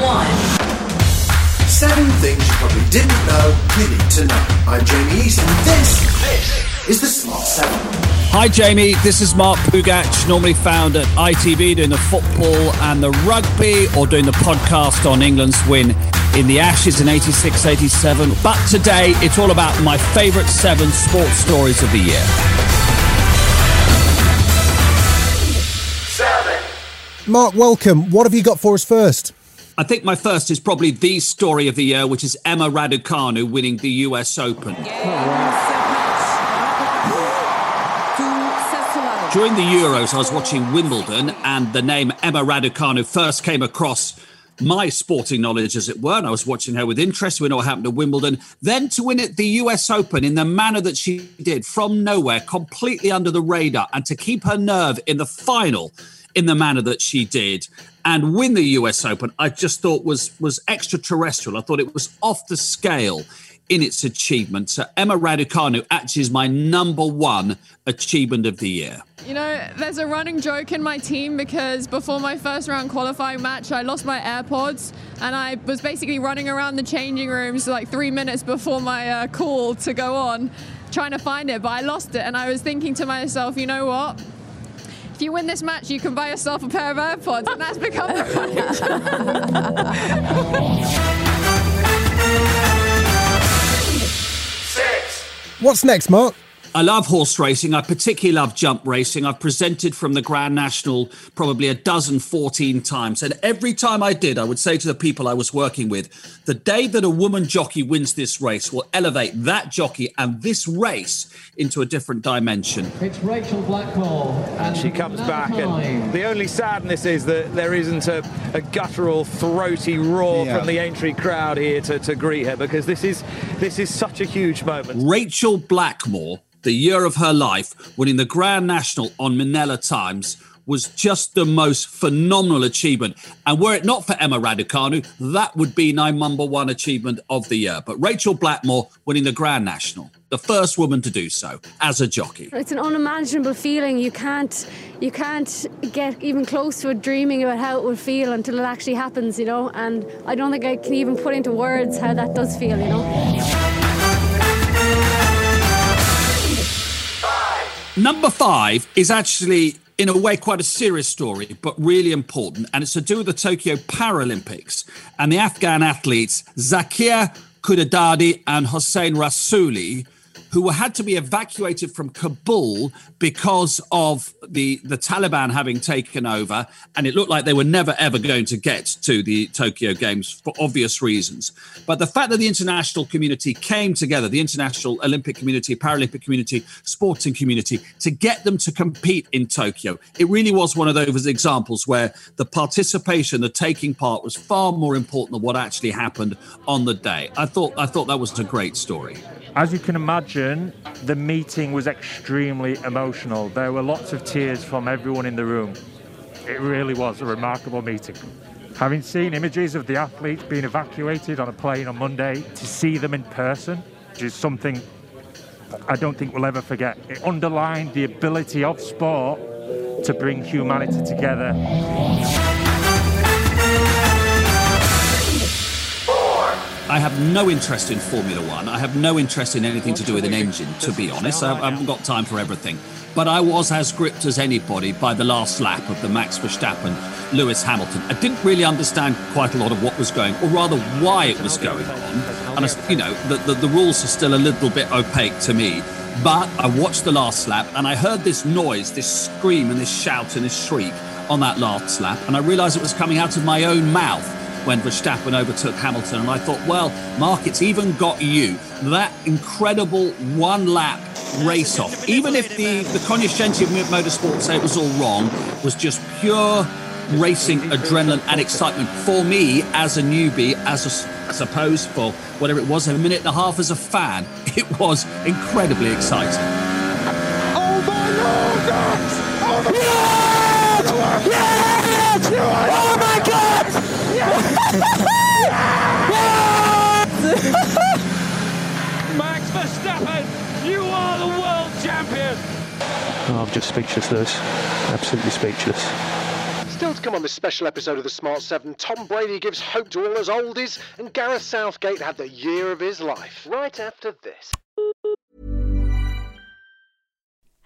one. Seven things you probably didn't know you need to know. I'm Jamie East, and this, this is the Smart 7. Hi, Jamie. This is Mark Pougatch, normally found at ITV doing the football and the rugby or doing the podcast on England's win in the Ashes in 86 87. But today, it's all about my favourite seven sports stories of the year. Seven. Mark, welcome. What have you got for us first? I think my first is probably the story of the year, which is Emma Raducanu winning the US Open. During the Euros, I was watching Wimbledon, and the name Emma Raducanu first came across my sporting knowledge, as it were. And I was watching her with interest. when know what happened at Wimbledon. Then to win it the US Open in the manner that she did, from nowhere, completely under the radar, and to keep her nerve in the final in the manner that she did and win the US Open, I just thought was was extraterrestrial. I thought it was off the scale in its achievement. So Emma Raducanu actually is my number one achievement of the year. You know, there's a running joke in my team because before my first round qualifying match, I lost my AirPods and I was basically running around the changing rooms like three minutes before my uh, call to go on trying to find it, but I lost it. And I was thinking to myself, you know what? If you win this match, you can buy yourself a pair of AirPods, and that's become the running joke. Six. What's next, Mark? I love horse racing. I particularly love jump racing. I've presented from the Grand National probably a dozen, 14 times. And every time I did, I would say to the people I was working with, the day that a woman jockey wins this race will elevate that jockey and this race into a different dimension. It's Rachel Blackmore. And she comes back, and the only sadness is that there isn't a, a guttural, throaty roar Yeah. from the entry crowd here to, to greet her because this is this is such a huge moment. Rachel Blackmore, the year of her life, winning the Grand National on Manila Times, was just the most phenomenal achievement. And were it not for Emma Raducanu, that would be my number one achievement of the year. But Rachel Blackmore winning the Grand National, the first woman to do so as a jockey. It's an unimaginable feeling. You can't, you can't get even close to it, dreaming about how it would feel until it actually happens, you know. And I don't think I can even put into words how that does feel, you know. Number five is actually, in a way, quite a serious story, but really important. And it's to do with the Tokyo Paralympics and the Afghan athletes Zakia Khudadadi and Hossein Rasouli, who had to be evacuated from Kabul because of the, the Taliban having taken over. And it looked like they were never, ever going to get to the Tokyo Games for obvious reasons. But the fact that the international community came together, the international Olympic community, Paralympic community, sporting community, to get them to compete in Tokyo, it really was one of those examples where the participation, the taking part was far more important than what actually happened on the day. I thought I thought that was a great story. As you can imagine, the meeting was extremely emotional. There were lots of tears from everyone in the room. It really was a remarkable meeting. Having seen images of the athletes being evacuated on a plane on Monday, to see them in person, which is something I don't think we'll ever forget. It underlined the ability of sport to bring humanity together. I have no interest in Formula One. I have no interest in anything to do with an engine, to be honest. I haven't got time for everything. But I was as gripped as anybody by the last lap of the Max Verstappen Lewis Hamilton. I didn't really understand quite a lot of what was going, or rather why it was going on. And, I, you know, the, the, the rules are still a little bit opaque to me. But I watched the last lap and I heard this noise, this scream and this shout and this shriek on that last lap. And I realized it was coming out of my own mouth when Verstappen overtook Hamilton. And I thought, well, Mark, it's even got you. That incredible one lap race off, even if the, the cognoscenti of motorsport say it was all wrong, was just pure racing adrenaline and excitement for me as a newbie, as a, as opposed for whatever it was, a minute and a half as a fan. It was incredibly exciting. Oh my lord! Oh my Oh my god! Max Verstappen, you are the world champion! Oh, I'm just speechless, Lewis. Absolutely speechless. Still to come on this special episode of the Smart 7, Tom Brady gives hope to all us oldies, and Gareth Southgate had the year of his life. Right after this.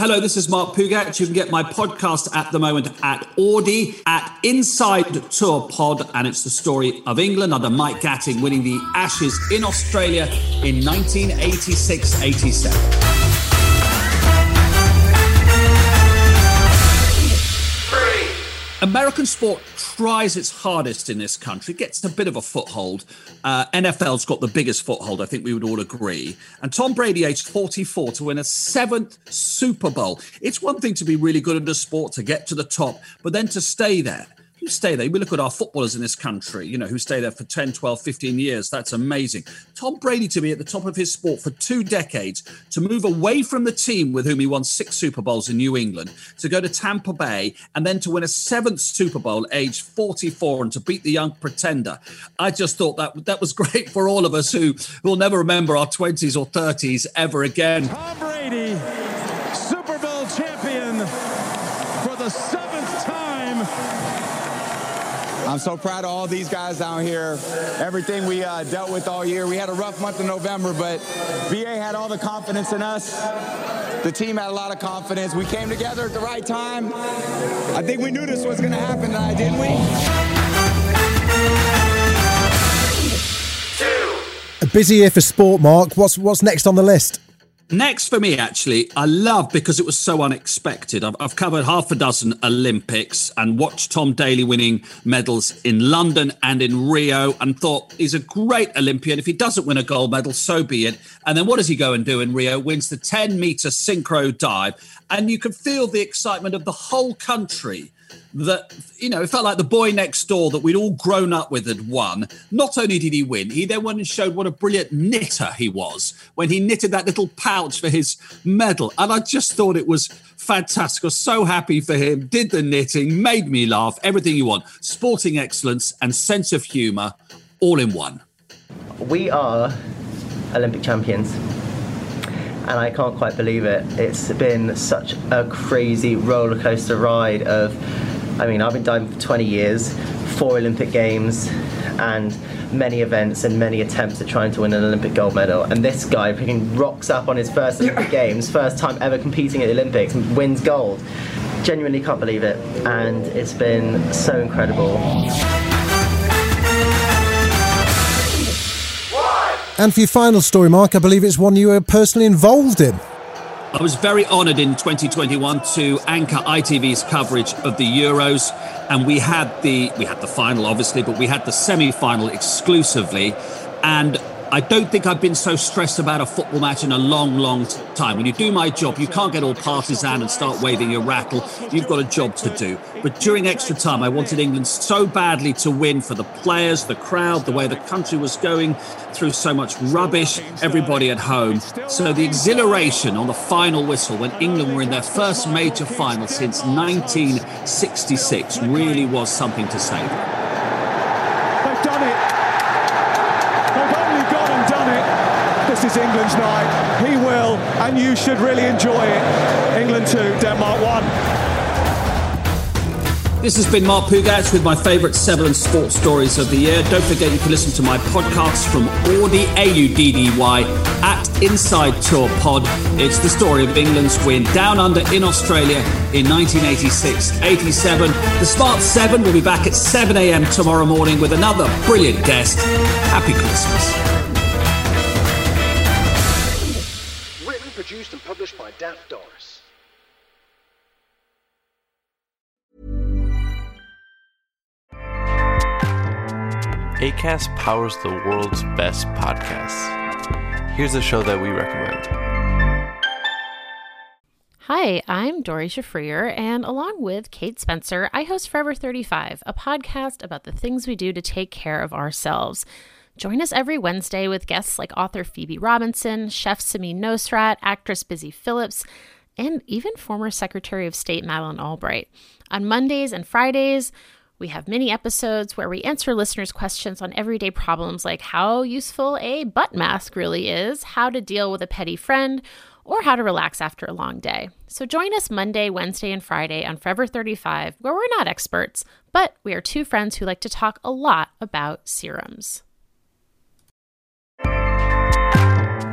Hello, this is Mark Pougatch. You can get my podcast at the moment at Auddy at Inside Tour Pod, and it's the story of England under Mike Gatting winning the Ashes in Australia in 1986 87. American sport tries its hardest in this country, gets a bit of a foothold. Uh, NFL's got the biggest foothold, I think we would all agree. And Tom Brady, aged 44, to win a seventh Super Bowl. It's one thing to be really good at a sport, to get to the top, but then to stay there you stay there. We look at our footballers in this country, you know, who stay there for 10, 12, 15 years. That's amazing. Tom Brady to be at the top of his sport for two decades, to move away from the team with whom he won six Super Bowls in New England, to go to Tampa Bay, and then to win a seventh Super Bowl, age 44, and to beat the young pretender. I just thought that that was great for all of us who will never remember our 20s or 30s ever again. Tom Brady, Super Bowl champion for the seventh time. I'm so proud of all these guys down here. Everything we uh, dealt with all year. We had a rough month in November, but BA had all the confidence in us. The team had a lot of confidence. We came together at the right time. I think we knew this was going to happen tonight, didn't we? A busy year for sport, Mark. What's what's next on the list? Next for me, actually, I love because it was so unexpected. I've, I've, covered half a dozen Olympics and watched Tom Daley winning medals in London and in Rio and thought he's a great Olympian. If he doesn't win a gold medal, so be it. And then what does he go and do in Rio? Wins the 10 meter synchro dive. And you could feel the excitement of the whole country that you know it felt like the boy next door that we'd all grown up with had won. Not only did he win he then went and showed what a brilliant knitter he was when he knitted that little pouch for his medal. And i just thought it was fantastic. I was so happy for him. Did the knitting made me laugh everything you want. Sporting excellence and sense of humor all in one. We are olympic champions and I can't quite believe it. It's been such a crazy roller coaster ride of, I mean, I've been diving for 20 years, four Olympic Games, and many events and many attempts at trying to win an Olympic gold medal. And this guy freaking rocks up on his first Olympic Games, first time ever competing at the Olympics, and wins gold. Genuinely can't believe it, and it's been so incredible. And for your final story, Mark, I believe it's one you were personally involved in. I was very honoured in 2021 to anchor ITV's coverage of the Euros, and we had the we had the final, obviously, but we had the semi-final exclusively, and I don't think I've been so stressed about a football match in a long, long time. When you do my job, you can't get all partisan and start waving your rattle. You've got a job to do. But during extra time, I wanted England so badly to win for the players, the crowd, the way the country was going through so much rubbish, everybody at home. So the exhilaration on the final whistle when England were in their first major final since 1966 really was something to savour. They've done it. They've only gone and done it. This is England's night. He will, and you should really enjoy it. England 2, Denmark 1. This has been Mark Pougatch with my favourite Seven sports stories of the year. Don't forget you can listen to my podcast from Auddy, A-U-D-D-Y, at Inside Tour Pod. It's the story of England's win down under in Australia in 1986-87. The Smart 7 will be back at 7am tomorrow morning with another brilliant guest. Happy Christmas. Produced and published by Daft Doris. ACAST powers the world's best podcasts. Here's a show that we recommend. Hi, I'm Doree Shafrir, and along with Kate Spencer, I host Forever 35, a podcast about the things we do to take care of ourselves. Join us every Wednesday with guests like author Phoebe Robinson, chef Samin Nosrat, actress Busy Phillips, and even former Secretary of State Madeleine Albright. On Mondays and Fridays, we have mini episodes where we answer listeners' questions on everyday problems like how useful a butt mask really is, how to deal with a petty friend, or how to relax after a long day. So join us Monday, Wednesday, and Friday on Forever 35, where we're not experts, but we are two friends who like to talk a lot about serums.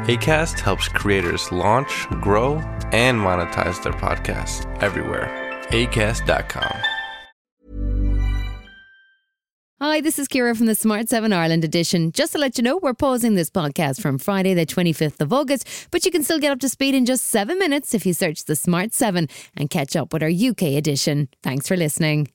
ACAST helps creators launch, grow, and monetize their podcasts everywhere. ACAST.com. Hi, this is Ciara from the Smart 7 Ireland edition. Just to let you know, we're pausing this podcast from Friday, the 25th of August, but you can still get up to speed in just seven minutes if you search the Smart 7 and catch up with our UK edition. Thanks for listening.